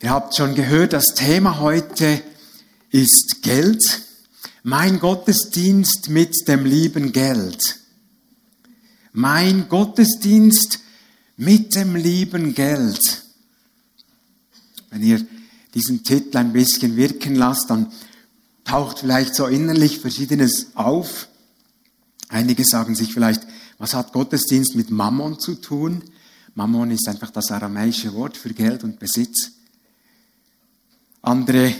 Ihr habt schon gehört, das Thema heute ist Geld. Mein Gottesdienst mit dem lieben Geld. Mein Gottesdienst mit dem lieben Geld. Wenn ihr diesen Titel ein bisschen wirken lasst, dann taucht vielleicht so innerlich Verschiedenes auf. Einige sagen sich vielleicht, was hat Gottesdienst mit Mammon zu tun? Mammon ist einfach das aramäische Wort für Geld und Besitz. Andere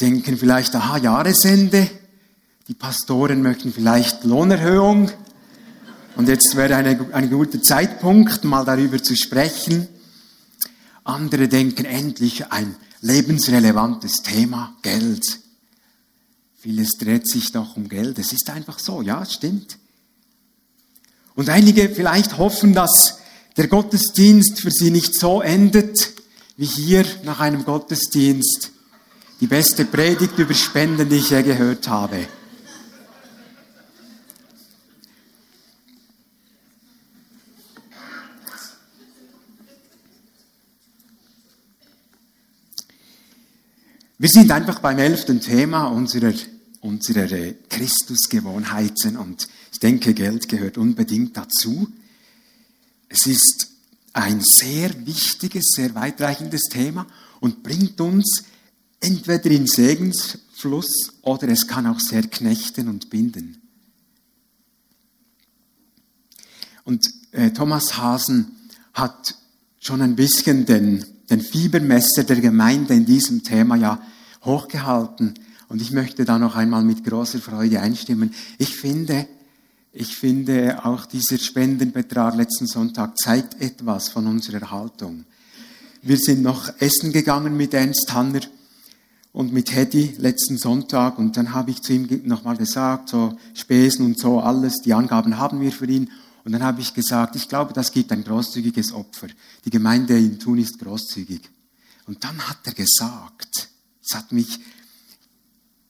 denken vielleicht, aha, Jahresende. Die Pastoren möchten vielleicht Lohnerhöhung. Und jetzt wäre eine, ein guter Zeitpunkt, mal darüber zu sprechen. Andere denken endlich ein lebensrelevantes Thema, Geld. Vieles dreht sich doch um Geld. Es ist einfach so, ja, stimmt. Und einige vielleicht hoffen, dass der Gottesdienst für sie nicht so endet, wie hier nach einem Gottesdienst die beste Predigt über Spenden, die ich je gehört habe. Wir sind einfach beim elften Thema unserer, unserer Christusgewohnheiten und ich denke, Geld gehört unbedingt dazu. Es ist ein sehr wichtiges, sehr weitreichendes Thema und bringt uns entweder in Segensfluss oder es kann auch sehr knechten und binden. Und äh, Thomas Hasen hat schon ein bisschen den, den Fiebermesser der Gemeinde in diesem Thema ja hochgehalten. Und ich möchte da noch einmal mit großer Freude einstimmen. Ich finde, ich finde auch dieser Spendenbetrag letzten Sonntag zeigt etwas von unserer Haltung. Wir sind noch essen gegangen mit Ernst Hanner und mit Hedy letzten Sonntag und dann habe ich zu ihm nochmal gesagt, so Spesen und so alles, die Angaben haben wir für ihn. Und dann habe ich gesagt, ich glaube, das gibt ein großzügiges Opfer. Die Gemeinde in Thun ist großzügig. Und dann hat er gesagt, es hat mich,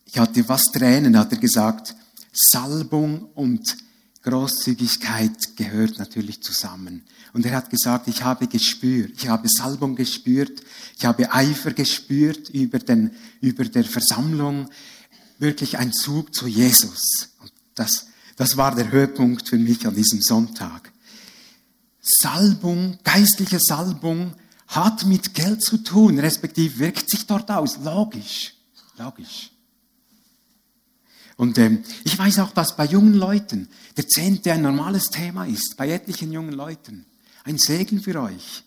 ich hatte was Tränen, hat er gesagt, Salbung und Großzügigkeit gehört natürlich zusammen. Und er hat gesagt, ich habe gespürt, ich habe Salbung gespürt, ich habe Eifer gespürt über, den, über der Versammlung, wirklich ein Zug zu Jesus. Und das, das war der Höhepunkt für mich an diesem Sonntag. Salbung, geistliche Salbung hat mit Geld zu tun, respektive wirkt sich dort aus. Logisch, logisch. Und ähm, ich weiß auch, dass bei jungen Leuten der Zehnte ein normales Thema ist, bei etlichen jungen Leuten. Ein Segen für euch.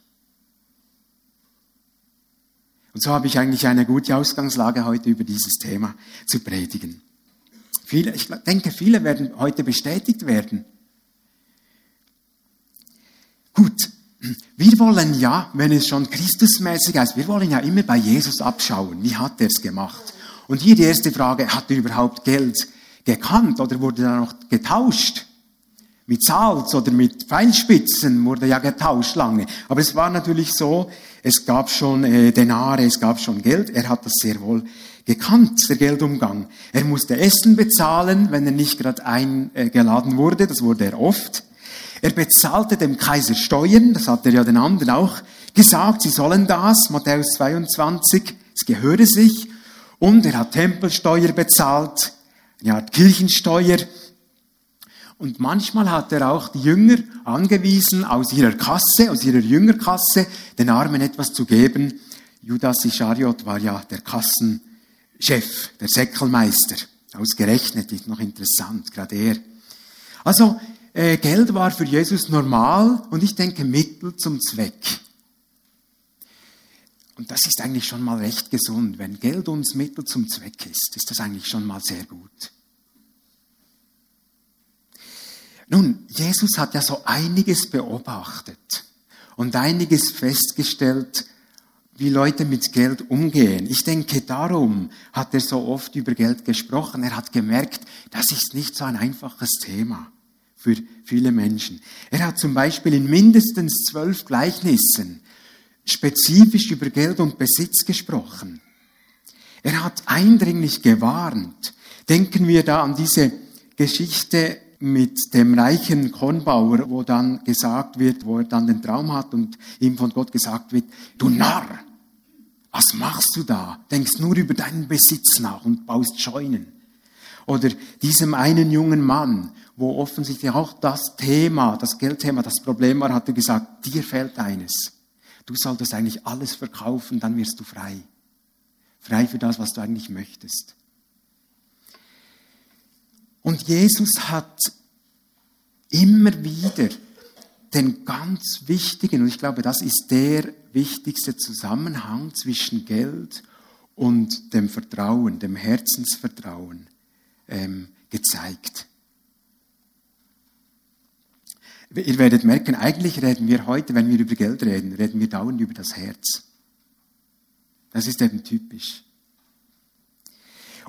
Und so habe ich eigentlich eine gute Ausgangslage heute über dieses Thema zu predigen. Viele, ich denke, viele werden heute bestätigt werden. Gut, wir wollen ja, wenn es schon Christusmäßig ist, wir wollen ja immer bei Jesus abschauen. Wie hat er es gemacht? Und hier die erste Frage, hat er überhaupt Geld gekannt oder wurde er noch getauscht? Mit Salz oder mit Pfeilspitzen wurde ja getauscht lange. Aber es war natürlich so, es gab schon äh, Denare, es gab schon Geld. Er hat das sehr wohl gekannt, der Geldumgang. Er musste Essen bezahlen, wenn er nicht gerade eingeladen wurde. Das wurde er oft. Er bezahlte dem Kaiser Steuern, das hat er ja den anderen auch gesagt, sie sollen das, Matthäus 22, es gehöre sich. Und er hat Tempelsteuer bezahlt, er hat Kirchensteuer. Und manchmal hat er auch die Jünger angewiesen, aus ihrer Kasse, aus ihrer Jüngerkasse, den Armen etwas zu geben. Judas Ischariot war ja der Kassenchef, der Säckelmeister. Ausgerechnet, ist noch interessant, gerade er. Also, äh, Geld war für Jesus normal und ich denke Mittel zum Zweck. Und das ist eigentlich schon mal recht gesund. Wenn Geld uns Mittel zum Zweck ist, ist das eigentlich schon mal sehr gut. Nun, Jesus hat ja so einiges beobachtet und einiges festgestellt, wie Leute mit Geld umgehen. Ich denke, darum hat er so oft über Geld gesprochen. Er hat gemerkt, das ist nicht so ein einfaches Thema für viele Menschen. Er hat zum Beispiel in mindestens zwölf Gleichnissen spezifisch über Geld und Besitz gesprochen. Er hat eindringlich gewarnt. Denken wir da an diese Geschichte mit dem reichen Kornbauer, wo dann gesagt wird, wo er dann den Traum hat und ihm von Gott gesagt wird, du Narr, Was machst du da? Denkst nur über deinen Besitz nach und baust Scheunen. Oder diesem einen jungen Mann, wo offensichtlich auch das Thema, das Geldthema, das Problem war, hat er gesagt, dir fehlt eines. Du solltest eigentlich alles verkaufen, dann wirst du frei. Frei für das, was du eigentlich möchtest. Und Jesus hat immer wieder den ganz wichtigen, und ich glaube, das ist der wichtigste Zusammenhang zwischen Geld und dem Vertrauen, dem Herzensvertrauen ähm, gezeigt. Ihr werdet merken, eigentlich reden wir heute, wenn wir über Geld reden, reden wir dauernd über das Herz. Das ist eben typisch.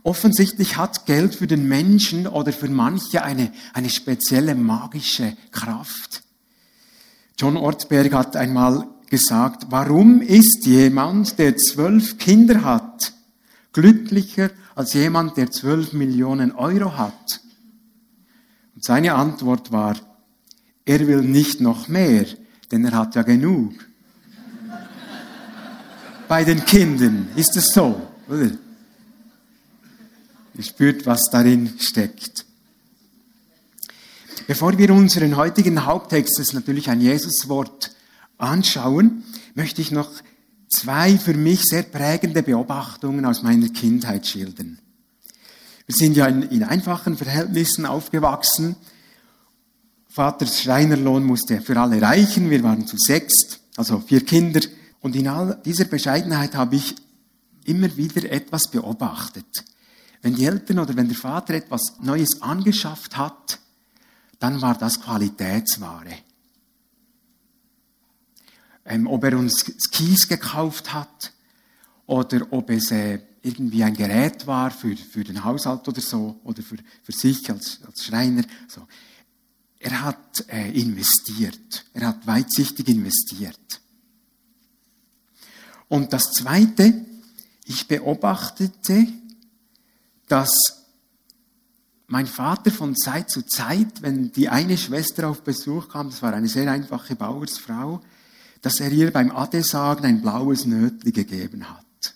Offensichtlich hat Geld für den Menschen oder für manche eine, eine spezielle magische Kraft. John Ortberg hat einmal gesagt, warum ist jemand, der zwölf Kinder hat, glücklicher als jemand, der zwölf Millionen Euro hat? Und seine Antwort war, er will nicht noch mehr, denn er hat ja genug. Bei den Kindern ist es so, oder? Ihr spürt, was darin steckt. Bevor wir unseren heutigen Haupttext, das ist natürlich ein Jesuswort, anschauen, möchte ich noch zwei für mich sehr prägende Beobachtungen aus meiner Kindheit schildern. Wir sind ja in, in einfachen Verhältnissen aufgewachsen. Vaters Schreinerlohn musste für alle reichen. Wir waren zu sechst, also vier Kinder. Und in all dieser Bescheidenheit habe ich immer wieder etwas beobachtet. Wenn die Eltern oder wenn der Vater etwas Neues angeschafft hat, dann war das Qualitätsware ähm, ob er uns Skis gekauft hat oder ob es äh, irgendwie ein Gerät war für, für den Haushalt oder so oder für, für sich als, als Schreiner. So. Er hat äh, investiert. Er hat weitsichtig investiert. Und das Zweite, ich beobachtete, dass mein Vater von Zeit zu Zeit, wenn die eine Schwester auf Besuch kam, das war eine sehr einfache Bauersfrau, dass er ihr beim Adesagen ein blaues Nötli gegeben hat.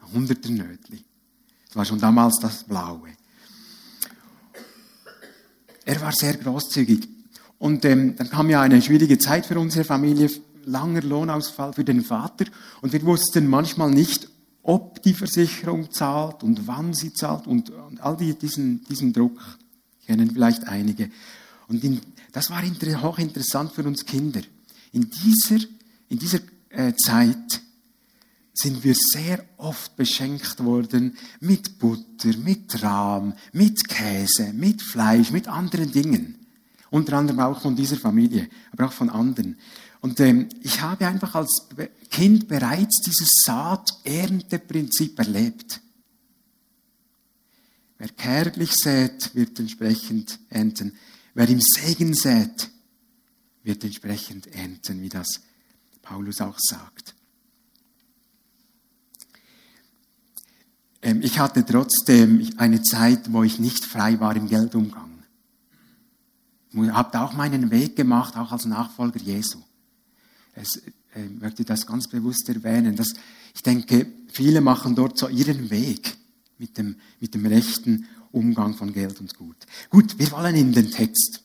Ein hunderter Nötli. Das war schon damals das Blaue. Er war sehr großzügig. Und ähm, dann kam ja eine schwierige Zeit für unsere Familie, langer Lohnausfall für den Vater. Und wir wussten manchmal nicht, ob die Versicherung zahlt und wann sie zahlt und, und all die, diesen, diesen Druck kennen vielleicht einige. Und in das war hochinteressant für uns Kinder. In dieser, in dieser äh, Zeit sind wir sehr oft beschenkt worden mit Butter, mit Rahm, mit Käse, mit Fleisch, mit anderen Dingen. Unter anderem auch von dieser Familie, aber auch von anderen. Und ähm, ich habe einfach als Kind bereits dieses Saat-Ernte-Prinzip erlebt. Wer kärglich sät, wird entsprechend ernten. Wer im Segen sät, wird entsprechend ernten, wie das Paulus auch sagt. Ich hatte trotzdem eine Zeit, wo ich nicht frei war im Geldumgang. Ich habe auch meinen Weg gemacht, auch als Nachfolger Jesu. Ich äh, möchte das ganz bewusst erwähnen. Dass ich denke, viele machen dort so ihren Weg mit dem, mit dem rechten Umgang von Geld und Gut. Gut, wir wollen in den Text.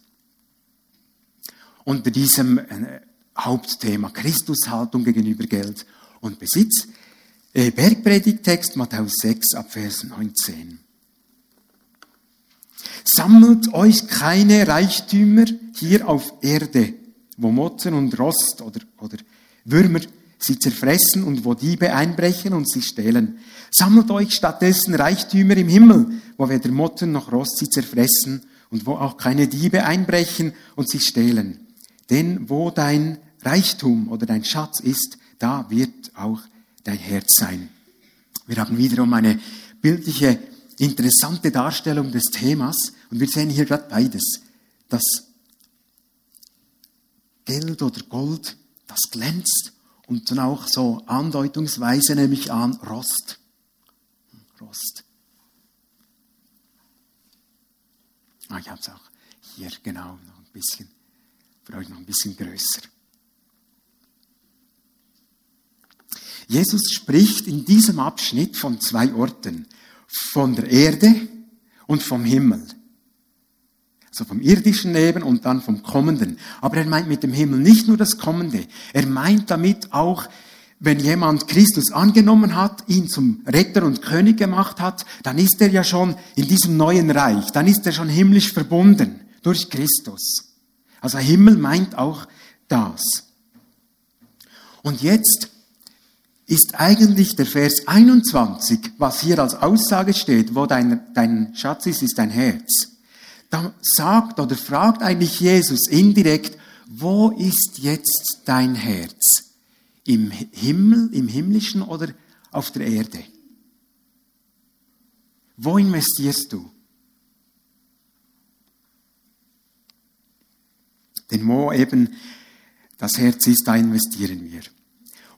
Unter diesem äh, Hauptthema Christushaltung gegenüber Geld und Besitz. Äh, Bergpredigtext Matthäus 6 ab Vers 19. Sammelt euch keine Reichtümer hier auf Erde, wo Motten und Rost oder, oder Würmer sie zerfressen und wo Diebe einbrechen und sie stehlen. Sammelt euch stattdessen Reichtümer im Himmel, wo weder Motten noch Rost sie zerfressen und wo auch keine Diebe einbrechen und sie stehlen. Denn wo dein Reichtum oder dein Schatz ist, da wird auch dein Herz sein. Wir haben wiederum eine bildliche, interessante Darstellung des Themas und wir sehen hier gerade beides. Das Geld oder Gold, das glänzt und dann auch so andeutungsweise nehme ich an Rost. Rost. Ah, ich habe es auch hier genau noch ein bisschen, für euch noch ein bisschen größer. Jesus spricht in diesem Abschnitt von zwei Orten. Von der Erde und vom Himmel. Also vom irdischen Leben und dann vom kommenden. Aber er meint mit dem Himmel nicht nur das kommende. Er meint damit auch, wenn jemand Christus angenommen hat, ihn zum Retter und König gemacht hat, dann ist er ja schon in diesem neuen Reich. Dann ist er schon himmlisch verbunden durch Christus. Also Himmel meint auch das. Und jetzt ist eigentlich der Vers 21, was hier als Aussage steht, wo dein, dein Schatz ist, ist dein Herz. Da sagt oder fragt eigentlich Jesus indirekt, wo ist jetzt dein Herz? Im Himmel, im himmlischen oder auf der Erde? Wo investierst du? Denn wo eben das Herz ist, da investieren wir.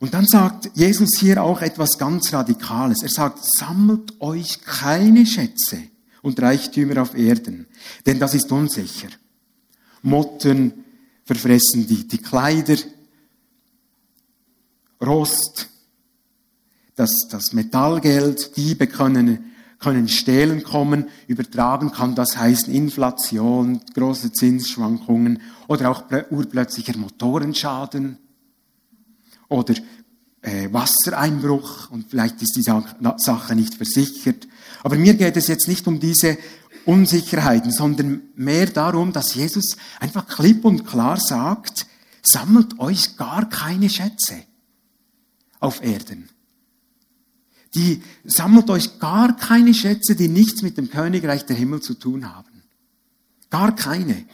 Und dann sagt Jesus hier auch etwas ganz Radikales. Er sagt, sammelt euch keine Schätze und Reichtümer auf Erden, denn das ist unsicher. Motten verfressen die, die Kleider, Rost, das, das Metallgeld, Diebe können, können stehlen kommen. Übertragen kann das heißen Inflation, große Zinsschwankungen oder auch urplötzlicher Motorenschaden oder äh, Wassereinbruch und vielleicht ist die Sache nicht versichert. Aber mir geht es jetzt nicht um diese Unsicherheiten, sondern mehr darum, dass Jesus einfach klipp und klar sagt, sammelt euch gar keine Schätze auf Erden. Die sammelt euch gar keine Schätze, die nichts mit dem Königreich der Himmel zu tun haben. Gar keine.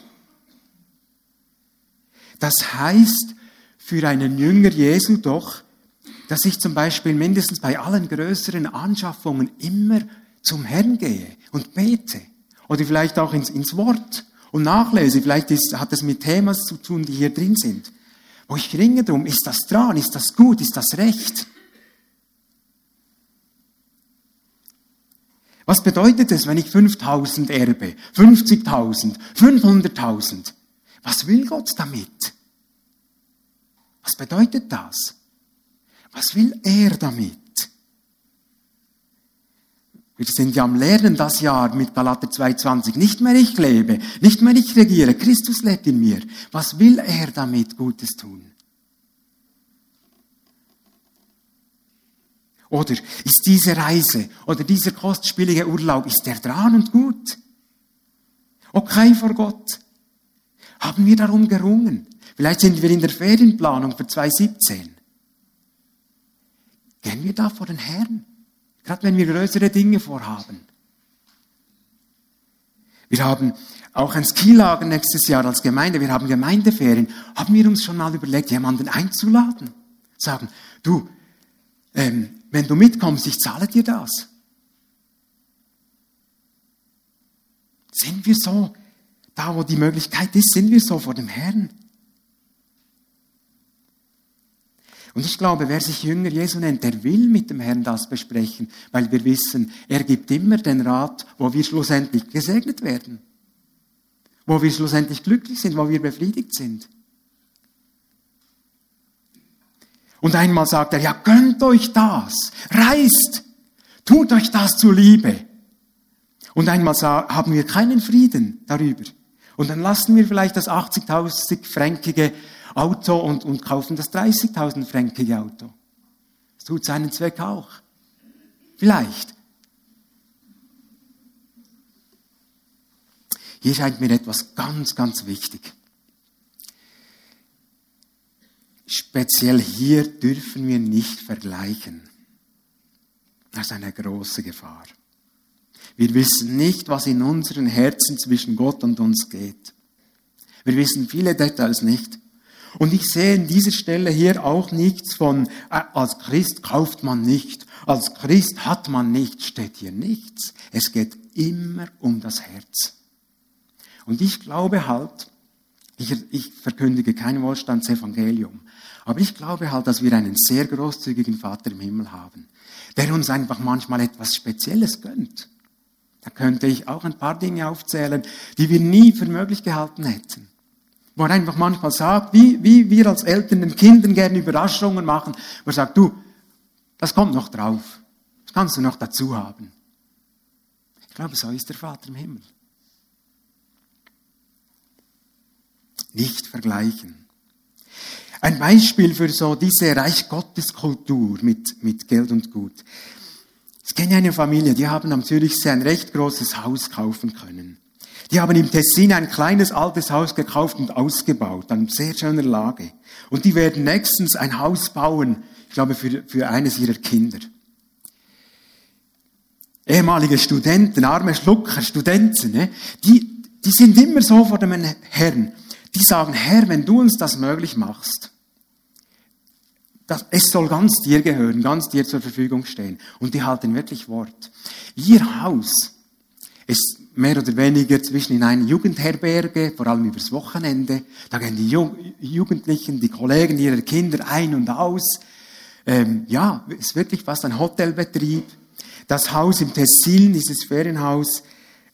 Das heißt, für einen Jünger Jesu doch, dass ich zum Beispiel mindestens bei allen größeren Anschaffungen immer zum Herrn gehe und bete. Oder vielleicht auch ins, ins Wort und nachlese. Vielleicht ist, hat es mit Themen zu tun, die hier drin sind. Wo ich ringe drum, ist das dran, ist das gut, ist das recht? Was bedeutet es, wenn ich 5000 erbe, 50.000, 500.000? Was will Gott damit? Was bedeutet das? Was will er damit? Wir sind ja am Lernen das Jahr mit Galater 2,20. Nicht mehr ich lebe, nicht mehr ich regiere, Christus lebt in mir. Was will er damit Gutes tun? Oder ist diese Reise oder dieser kostspielige Urlaub, ist der dran und gut? Okay vor Gott. Haben wir darum gerungen? Vielleicht sind wir in der Ferienplanung für 2017. Gehen wir da vor den Herrn? Gerade wenn wir größere Dinge vorhaben. Wir haben auch ein Skilager nächstes Jahr als Gemeinde. Wir haben Gemeindeferien. Haben wir uns schon mal überlegt, jemanden einzuladen? Sagen, du, ähm, wenn du mitkommst, ich zahle dir das. Sind wir so, da wo die Möglichkeit ist, sind wir so vor dem Herrn? Und ich glaube, wer sich Jünger Jesu nennt, der will mit dem Herrn das besprechen, weil wir wissen, er gibt immer den Rat, wo wir schlussendlich gesegnet werden, wo wir schlussendlich glücklich sind, wo wir befriedigt sind. Und einmal sagt er, ja, gönnt euch das, reist, tut euch das zur Liebe. Und einmal haben wir keinen Frieden darüber. Und dann lassen wir vielleicht das 80.000 fränkige Auto und, und kaufen das 30.000 fränkige Auto. Das tut seinen Zweck auch. Vielleicht. Hier scheint mir etwas ganz, ganz wichtig. Speziell hier dürfen wir nicht vergleichen. Das ist eine große Gefahr. Wir wissen nicht, was in unseren Herzen zwischen Gott und uns geht. Wir wissen viele Details nicht. Und ich sehe in dieser Stelle hier auch nichts von, äh, als Christ kauft man nicht, als Christ hat man nicht, steht hier nichts. Es geht immer um das Herz. Und ich glaube halt, ich, ich verkündige kein Wohlstandsevangelium, aber ich glaube halt, dass wir einen sehr großzügigen Vater im Himmel haben, der uns einfach manchmal etwas Spezielles gönnt. Da könnte ich auch ein paar Dinge aufzählen, die wir nie für möglich gehalten hätten wo er einfach manchmal sagt, wie, wie wir als Eltern den Kindern gerne Überraschungen machen, wo er sagt, du, Das kommt noch drauf. Das kannst du noch dazu haben. Ich glaube, so ist der Vater im Himmel. Nicht vergleichen. Ein Beispiel für so diese Reich Gottes Kultur mit, mit Geld und Gut. Ich kenne eine Familie, die haben am Zürichsee ein recht großes Haus kaufen können. Die haben im Tessin ein kleines altes Haus gekauft und ausgebaut, an sehr schöner Lage. Und die werden nächstens ein Haus bauen, ich glaube, für, für eines ihrer Kinder. Ehemalige Studenten, arme Schlucker, Studenten, ne? die, die sind immer so vor dem Herrn. Die sagen, Herr, wenn du uns das möglich machst, das, es soll ganz dir gehören, ganz dir zur Verfügung stehen. Und die halten wirklich Wort. Ihr Haus ist mehr oder weniger zwischen in einer Jugendherberge, vor allem übers Wochenende. Da gehen die Jugendlichen, die Kollegen ihrer Kinder ein und aus. Ähm, ja, ist wirklich fast ein Hotelbetrieb. Das Haus im Tessin, dieses Ferienhaus,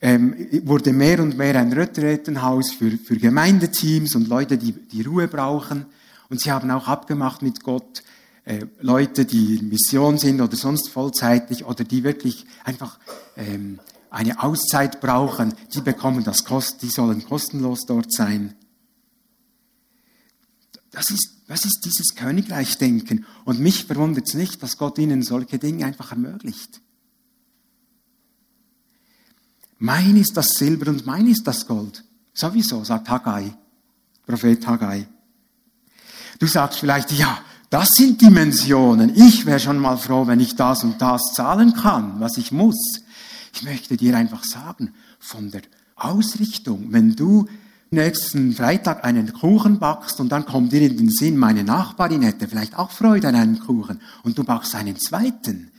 ähm, wurde mehr und mehr ein Rettrettenhaus für, für Gemeindeteams und Leute, die, die Ruhe brauchen. Und sie haben auch abgemacht mit Gott, äh, Leute, die in Mission sind oder sonst vollzeitlich oder die wirklich einfach ähm, eine Auszeit brauchen, die bekommen das Kost, die sollen kostenlos dort sein. Das ist, das ist dieses Königreich-Denken. Und mich verwundert es nicht, dass Gott ihnen solche Dinge einfach ermöglicht. Mein ist das Silber und mein ist das Gold. Sowieso, sagt Haggai, Prophet Haggai. Du sagst vielleicht, ja, das sind Dimensionen. Ich wäre schon mal froh, wenn ich das und das zahlen kann, was ich muss. Ich möchte dir einfach sagen, von der Ausrichtung, wenn du nächsten Freitag einen Kuchen backst und dann kommt dir in den Sinn, meine Nachbarin hätte vielleicht auch Freude an einem Kuchen und du backst einen zweiten.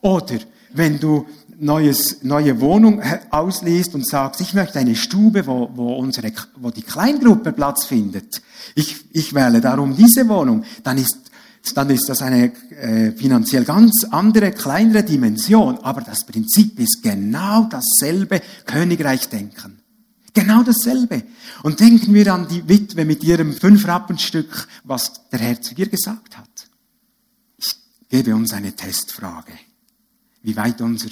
Oder wenn du neues, neue Wohnung ausliest und sagst, ich möchte eine Stube, wo, wo, unsere, wo die Kleingruppe Platz findet. Ich, ich wähle darum diese Wohnung. Dann ist, dann ist das eine äh, finanziell ganz andere, kleinere Dimension. Aber das Prinzip ist genau dasselbe Königreich-Denken. Genau dasselbe. Und denken wir an die Witwe mit ihrem Fünf-Rappenstück, was der Herr zu ihr gesagt hat. Ich gebe uns eine Testfrage. Wie weit unser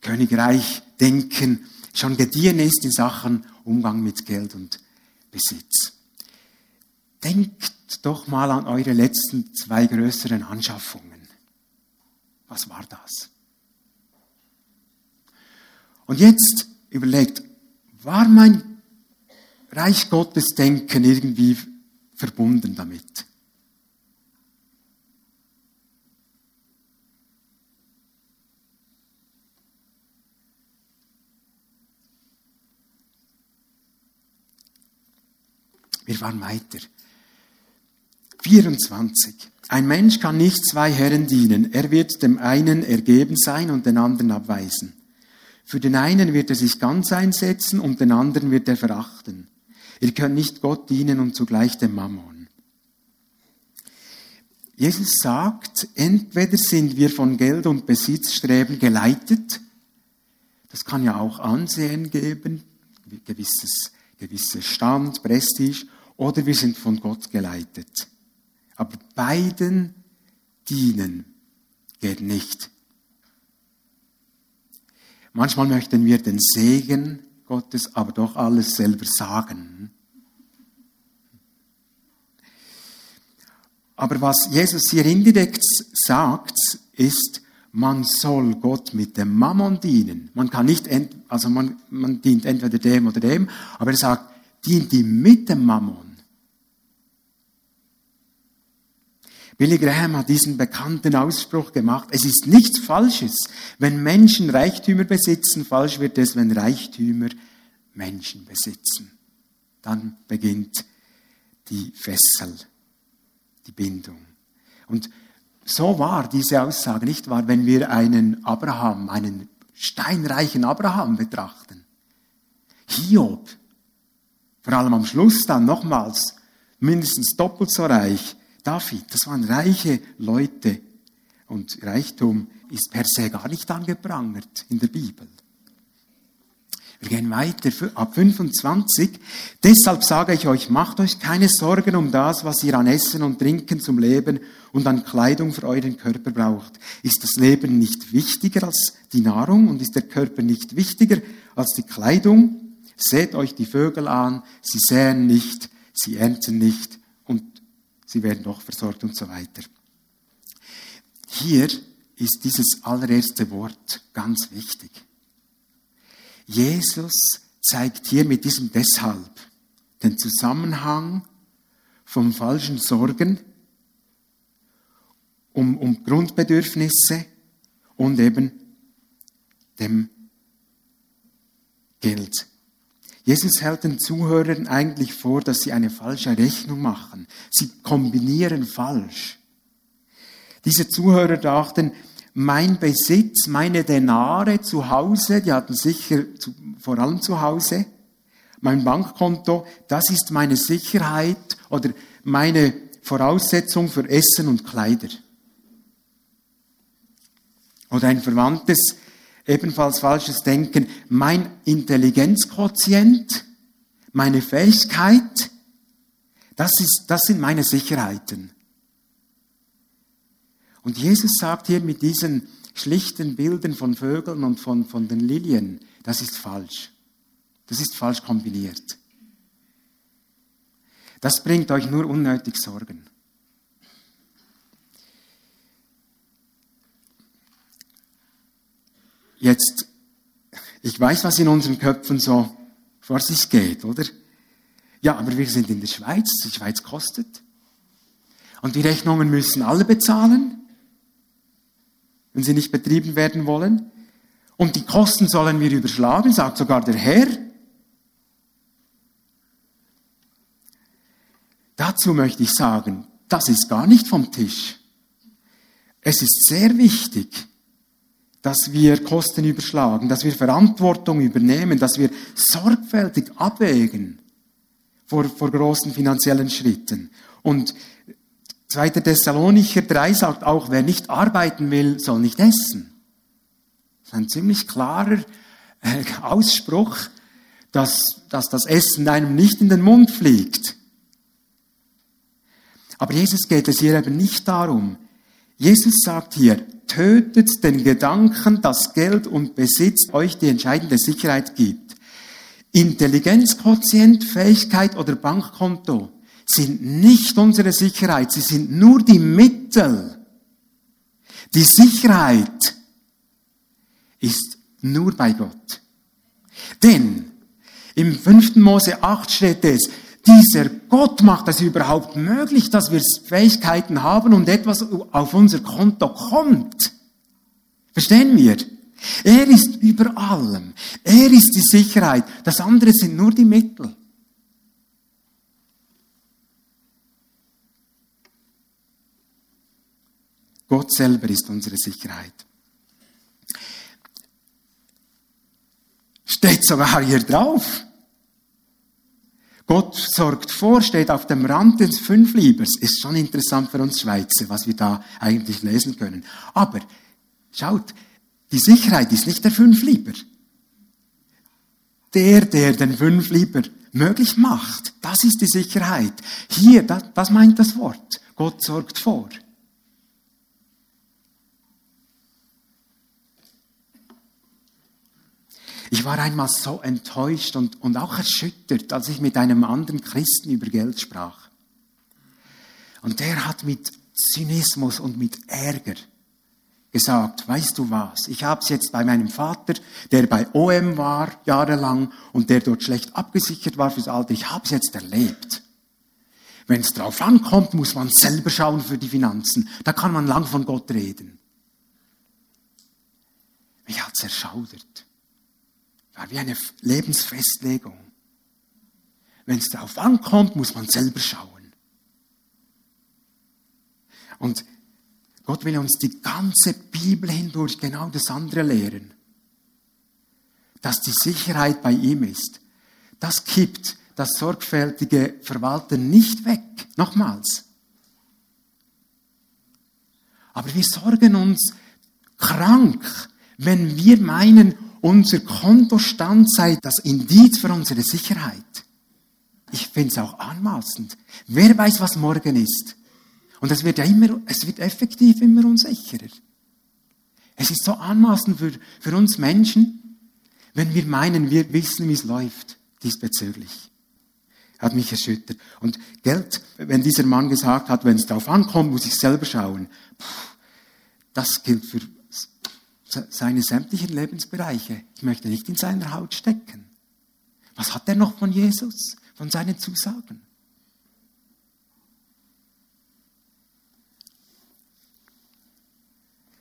Königreich denken schon gediehen ist in Sachen Umgang mit Geld und Besitz. Denkt doch mal an eure letzten zwei größeren Anschaffungen. Was war das? Und jetzt überlegt, war mein Reich Gottes Denken irgendwie verbunden damit? Wir waren weiter. 24. Ein Mensch kann nicht zwei Herren dienen. Er wird dem einen ergeben sein und den anderen abweisen. Für den einen wird er sich ganz einsetzen und den anderen wird er verachten. Ihr könnt nicht Gott dienen und zugleich dem Mammon. Jesus sagt, entweder sind wir von Geld und Besitzstreben geleitet, das kann ja auch Ansehen geben, gewisses, gewisser Stand, Prestige, oder wir sind von Gott geleitet. Aber beiden dienen geht nicht. Manchmal möchten wir den Segen Gottes aber doch alles selber sagen. Aber was Jesus hier indirekt sagt, ist, man soll Gott mit dem Mammon dienen. Man kann nicht, also man, man dient entweder dem oder dem, aber er sagt, dient ihm mit dem Mammon. Billy Graham hat diesen bekannten Ausspruch gemacht, es ist nichts Falsches, wenn Menschen Reichtümer besitzen, falsch wird es, wenn Reichtümer Menschen besitzen. Dann beginnt die Fessel, die Bindung. Und so war diese Aussage nicht wahr, wenn wir einen Abraham, einen steinreichen Abraham betrachten. Hiob, vor allem am Schluss dann nochmals, mindestens doppelt so reich, David, das waren reiche Leute. Und Reichtum ist per se gar nicht angeprangert in der Bibel. Wir gehen weiter, ab 25. Deshalb sage ich euch, macht euch keine Sorgen um das, was ihr an Essen und Trinken zum Leben und an Kleidung für euren Körper braucht. Ist das Leben nicht wichtiger als die Nahrung und ist der Körper nicht wichtiger als die Kleidung? Seht euch die Vögel an, sie säen nicht, sie ernten nicht sie werden doch versorgt und so weiter. Hier ist dieses allererste Wort ganz wichtig. Jesus zeigt hier mit diesem deshalb den Zusammenhang vom falschen Sorgen um, um Grundbedürfnisse und eben dem Geld. Jesus hält den Zuhörern eigentlich vor, dass sie eine falsche Rechnung machen. Sie kombinieren falsch. Diese Zuhörer dachten, mein Besitz, meine Denare zu Hause, die hatten sicher zu, vor allem zu Hause, mein Bankkonto, das ist meine Sicherheit oder meine Voraussetzung für Essen und Kleider. Oder ein verwandtes, ebenfalls falsches Denken, mein Intelligenzquotient, meine Fähigkeit, das, ist, das sind meine Sicherheiten. Und Jesus sagt hier mit diesen schlichten Bildern von Vögeln und von, von den Lilien, das ist falsch. Das ist falsch kombiniert. Das bringt euch nur unnötig Sorgen. Jetzt, ich weiß, was in unseren Köpfen so vor sich geht, oder? Ja, aber wir sind in der Schweiz, die Schweiz kostet. Und die Rechnungen müssen alle bezahlen wenn sie nicht betrieben werden wollen. Und die Kosten sollen wir überschlagen, sagt sogar der Herr. Dazu möchte ich sagen, das ist gar nicht vom Tisch. Es ist sehr wichtig, dass wir Kosten überschlagen, dass wir Verantwortung übernehmen, dass wir sorgfältig abwägen vor, vor großen finanziellen Schritten. Und 2. Thessalonicher 3 sagt auch, wer nicht arbeiten will, soll nicht essen. Das ist ein ziemlich klarer äh, Ausspruch, dass, dass das Essen einem nicht in den Mund fliegt. Aber Jesus geht es hier eben nicht darum. Jesus sagt hier, tötet den Gedanken, dass Geld und Besitz euch die entscheidende Sicherheit gibt. Intelligenzquotient, Fähigkeit oder Bankkonto sind nicht unsere Sicherheit, sie sind nur die Mittel. Die Sicherheit ist nur bei Gott. Denn im 5. Mose 8 steht es, dieser Gott macht es überhaupt möglich, dass wir Fähigkeiten haben und etwas auf unser Konto kommt. Verstehen wir? Er ist über allem. Er ist die Sicherheit. Das andere sind nur die Mittel. Gott selber ist unsere Sicherheit. Steht sogar hier drauf. Gott sorgt vor, steht auf dem Rand des Fünfliebers. Ist schon interessant für uns Schweizer, was wir da eigentlich lesen können. Aber schaut, die Sicherheit ist nicht der Fünflieber. Der, der den Fünflieber möglich macht, das ist die Sicherheit. Hier, das, das meint das Wort. Gott sorgt vor. Ich war einmal so enttäuscht und, und auch erschüttert, als ich mit einem anderen Christen über Geld sprach. Und der hat mit Zynismus und mit Ärger gesagt, weißt du was, ich habe es jetzt bei meinem Vater, der bei OM war jahrelang und der dort schlecht abgesichert war fürs Alter, ich habe es jetzt erlebt. Wenn es drauf ankommt, muss man selber schauen für die Finanzen. Da kann man lang von Gott reden. Mich hat es erschaudert. War wie eine Lebensfestlegung. Wenn es darauf ankommt, muss man selber schauen. Und Gott will uns die ganze Bibel hindurch genau das andere lehren. Dass die Sicherheit bei ihm ist. Das kippt das sorgfältige Verwalten nicht weg. Nochmals. Aber wir sorgen uns krank, wenn wir meinen, unser Kontostand sei das Indiz für unsere Sicherheit. Ich finde es auch anmaßend. Wer weiß, was morgen ist? Und es wird ja immer, es wird effektiv immer unsicherer. Es ist so anmaßend für, für uns Menschen, wenn wir meinen, wir wissen, wie es läuft diesbezüglich. Hat mich erschüttert. Und Geld, wenn dieser Mann gesagt hat, wenn es darauf ankommt, muss ich selber schauen. Das gilt für seine sämtlichen Lebensbereiche. Ich möchte nicht in seiner Haut stecken. Was hat er noch von Jesus, von seinen Zusagen?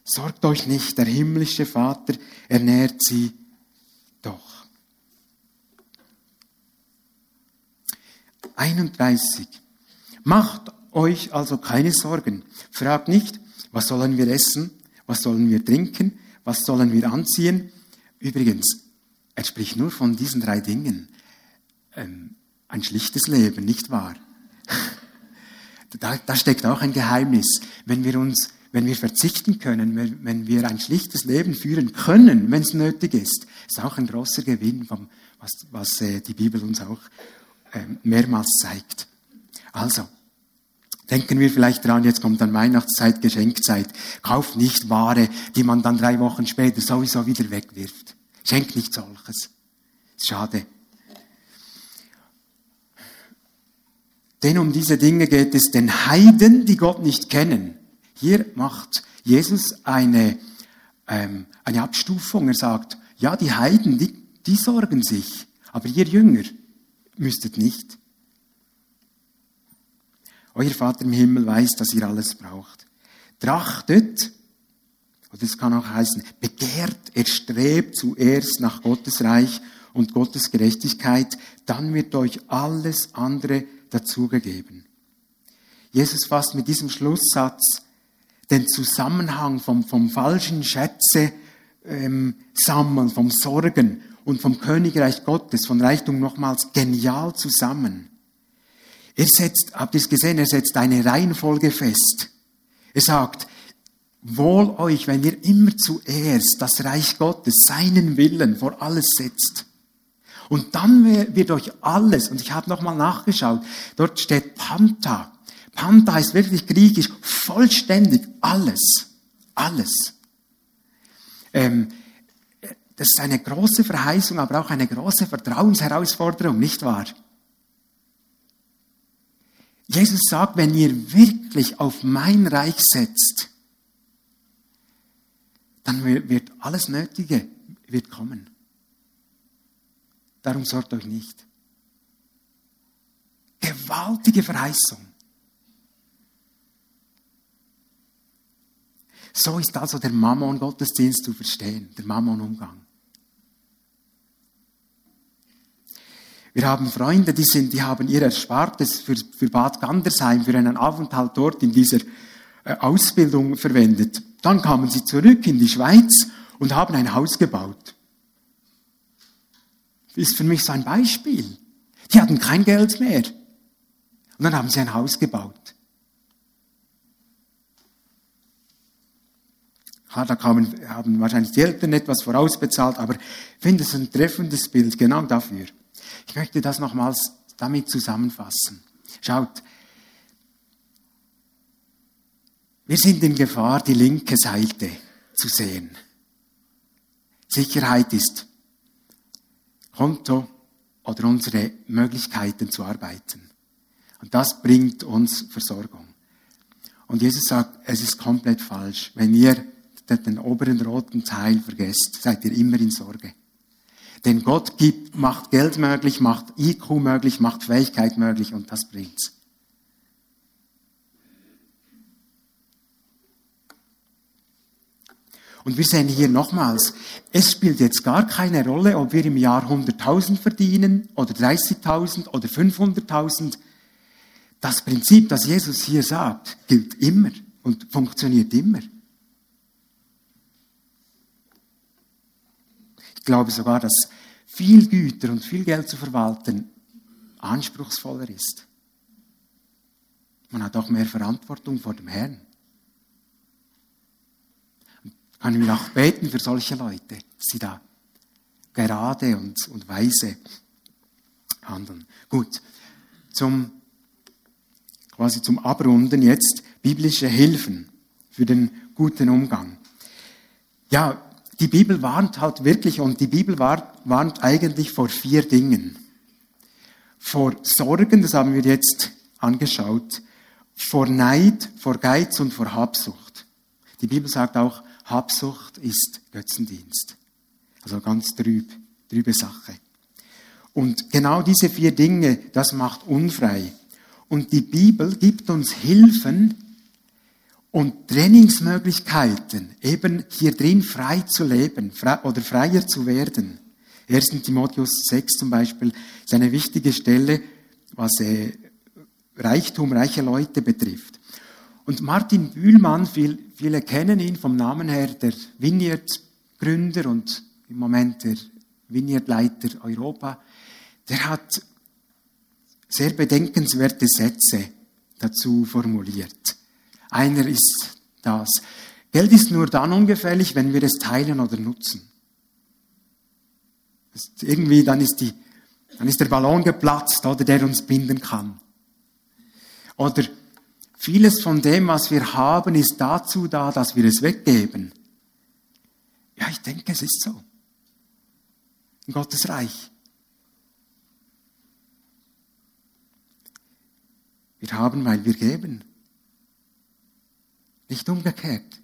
Sorgt euch nicht, der himmlische Vater ernährt sie doch. 31. Macht euch also keine Sorgen. Fragt nicht, was sollen wir essen, was sollen wir trinken, was sollen wir anziehen. Übrigens, er spricht nur von diesen drei Dingen. Ähm, ein schlichtes Leben, nicht wahr? Da, da steckt auch ein Geheimnis. Wenn wir uns wenn wir verzichten können, wenn, wir ein schlichtes Leben führen können, wenn es nötig ist, ist auch ein großer Gewinn, vom, was, was äh, die Bibel uns auch äh, mehrmals zeigt. Also, denken wir vielleicht dran, jetzt kommt dann Weihnachtszeit, Geschenkzeit. Kauft nicht Ware, die man dann drei Wochen später sowieso wieder wegwirft. Schenkt nicht solches. Schade. Denn um diese Dinge geht es den Heiden, die Gott nicht kennen. Hier macht Jesus eine, ähm, eine Abstufung. Er sagt, ja, die Heiden, die, die sorgen sich, aber ihr Jünger müsstet nicht. Euer Vater im Himmel weiß, dass ihr alles braucht. Trachtet, oder es kann auch heißen, begehrt, erstrebt zuerst nach Gottes Reich und Gottes Gerechtigkeit, dann wird euch alles andere dazugegeben. Jesus fasst mit diesem Schlusssatz den Zusammenhang vom, vom falschen Schätze ähm, sammeln, vom Sorgen und vom Königreich Gottes, von Reichtum nochmals genial zusammen. Er setzt, habt ihr es gesehen, er setzt eine Reihenfolge fest. Er sagt, wohl euch, wenn ihr immer zuerst das Reich Gottes, seinen Willen vor alles setzt. Und dann wird euch alles, und ich habe nochmal nachgeschaut, dort steht Panta, Panta heißt wirklich griechisch vollständig alles. Alles. Ähm, das ist eine große Verheißung, aber auch eine große Vertrauensherausforderung, nicht wahr? Jesus sagt, wenn ihr wirklich auf mein Reich setzt, dann wird alles Nötige wird kommen. Darum sorgt euch nicht. Gewaltige Verheißung. So ist also der Mammon-Gottesdienst zu verstehen, der Mammon-Umgang. Wir haben Freunde, die, sind, die haben ihr Erspartes für, für Bad Gandersheim, für einen Aufenthalt dort in dieser äh, Ausbildung verwendet. Dann kamen sie zurück in die Schweiz und haben ein Haus gebaut. Ist für mich so ein Beispiel. Die hatten kein Geld mehr. Und dann haben sie ein Haus gebaut. da kamen, haben wahrscheinlich die Eltern etwas vorausbezahlt, aber ich finde es ein treffendes Bild genau dafür. Ich möchte das nochmals damit zusammenfassen. Schaut, wir sind in Gefahr, die linke Seite zu sehen. Sicherheit ist Konto oder unsere Möglichkeiten zu arbeiten. Und das bringt uns Versorgung. Und Jesus sagt, es ist komplett falsch. Wenn ihr den oberen roten Teil vergesst, seid ihr immer in Sorge. Denn Gott gibt, macht Geld möglich, macht IQ möglich, macht Fähigkeit möglich und das bringt's. Und wir sehen hier nochmals, es spielt jetzt gar keine Rolle, ob wir im Jahr 100.000 verdienen oder 30.000 oder 500.000. Das Prinzip, das Jesus hier sagt, gilt immer und funktioniert immer. Ich glaube sogar, dass viel Güter und viel Geld zu verwalten anspruchsvoller ist. Man hat auch mehr Verantwortung vor dem Herrn. Kann ich auch beten für solche Leute, dass sie da gerade und, und weise handeln. Gut, zum, quasi zum Abrunden jetzt biblische Hilfen für den guten Umgang. Ja, die Bibel warnt halt wirklich und die Bibel warnt eigentlich vor vier Dingen. Vor Sorgen, das haben wir jetzt angeschaut, vor Neid, vor Geiz und vor Habsucht. Die Bibel sagt auch, Habsucht ist Götzendienst. Also ganz trüb, trübe Sache. Und genau diese vier Dinge, das macht unfrei. Und die Bibel gibt uns Hilfen und Trainingsmöglichkeiten, eben hier drin frei zu leben oder freier zu werden. 1. Timotheus 6 zum Beispiel ist eine wichtige Stelle, was äh, Reichtum, reiche Leute betrifft. Und Martin Bühlmann, viele kennen ihn vom Namen her, der Vineyard-Gründer und im Moment der Vineyard-Leiter Europa, der hat sehr bedenkenswerte Sätze dazu formuliert. Einer ist das. Geld ist nur dann ungefährlich, wenn wir es teilen oder nutzen. irgendwie, dann ist, die, dann ist der Ballon geplatzt, oder der uns binden kann. Oder vieles von dem, was wir haben, ist dazu da, dass wir es weggeben. Ja, ich denke, es ist so. In Gottes Reich. Wir haben, weil wir geben. Nicht umgekehrt.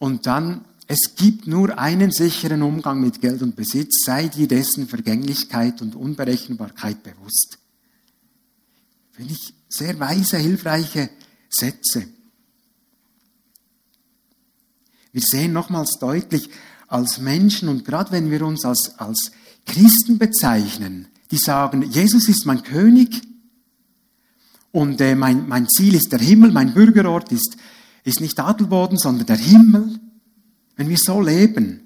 Und dann, es gibt nur einen sicheren Umgang mit Geld und Besitz, sei dir dessen Vergänglichkeit und Unberechenbarkeit bewusst. Finde ich sehr weise, hilfreiche Sätze. Wir sehen nochmals deutlich, als Menschen und gerade wenn wir uns als, als Christen bezeichnen, die sagen, Jesus ist mein König und äh, mein, mein Ziel ist der Himmel, mein Bürgerort ist, ist nicht Adelboden, sondern der Himmel. Wenn wir so leben,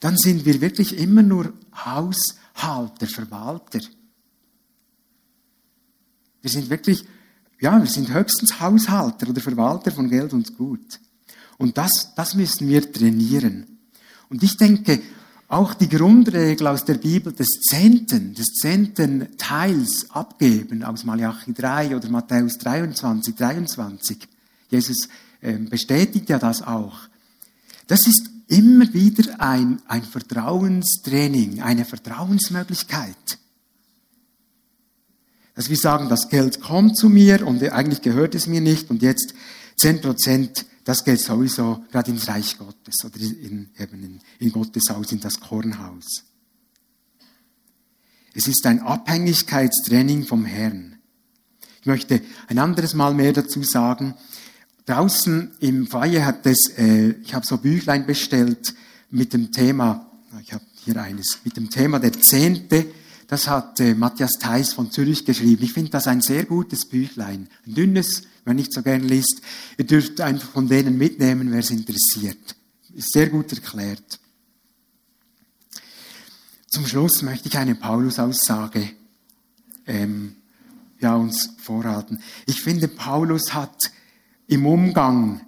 dann sind wir wirklich immer nur Haushalter, Verwalter. Wir sind wirklich, ja, wir sind höchstens Haushalter oder Verwalter von Geld und Gut. Und das, das müssen wir trainieren. Und ich denke, auch die Grundregel aus der Bibel des Zehnten, des zehnten Teils abgeben aus Malachi 3 oder Matthäus 23, 23. Jesus ähm, bestätigt ja das auch. Das ist immer wieder ein, ein Vertrauenstraining, eine Vertrauensmöglichkeit dass wir sagen, das Geld kommt zu mir und eigentlich gehört es mir nicht und jetzt 10 Prozent, das geht sowieso gerade ins Reich Gottes oder in, eben in, in Gottes Haus, in das Kornhaus. Es ist ein Abhängigkeitstraining vom Herrn. Ich möchte ein anderes Mal mehr dazu sagen. Draußen im Feier hat es, äh, ich habe so Büchlein bestellt mit dem Thema, ich habe hier eines, mit dem Thema der Zehnte das hat äh, Matthias Theis von Zürich geschrieben. Ich finde das ein sehr gutes Büchlein. Ein dünnes, wenn nicht so gern liest. Ihr dürft einfach von denen mitnehmen, wer es interessiert. Ist sehr gut erklärt. Zum Schluss möchte ich eine Paulus-Aussage ähm, ja, uns vorhalten. Ich finde, Paulus hat im Umgang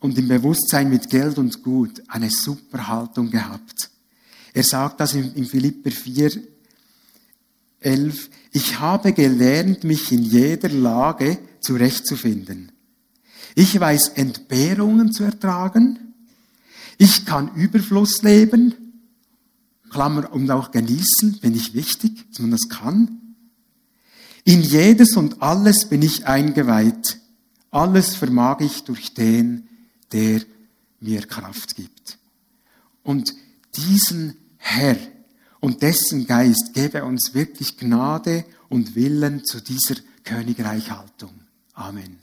und im Bewusstsein mit Geld und Gut eine super Haltung gehabt. Er sagt das in, in Philipper 4, 11, ich habe gelernt, mich in jeder Lage zurechtzufinden. Ich weiß Entbehrungen zu ertragen. Ich kann Überfluss leben. Klammer, und auch genießen, bin ich wichtig, dass man das kann. In jedes und alles bin ich eingeweiht. Alles vermag ich durch den, der mir Kraft gibt. Und diesen Herr, und dessen Geist gebe uns wirklich Gnade und Willen zu dieser Königreichhaltung. Amen.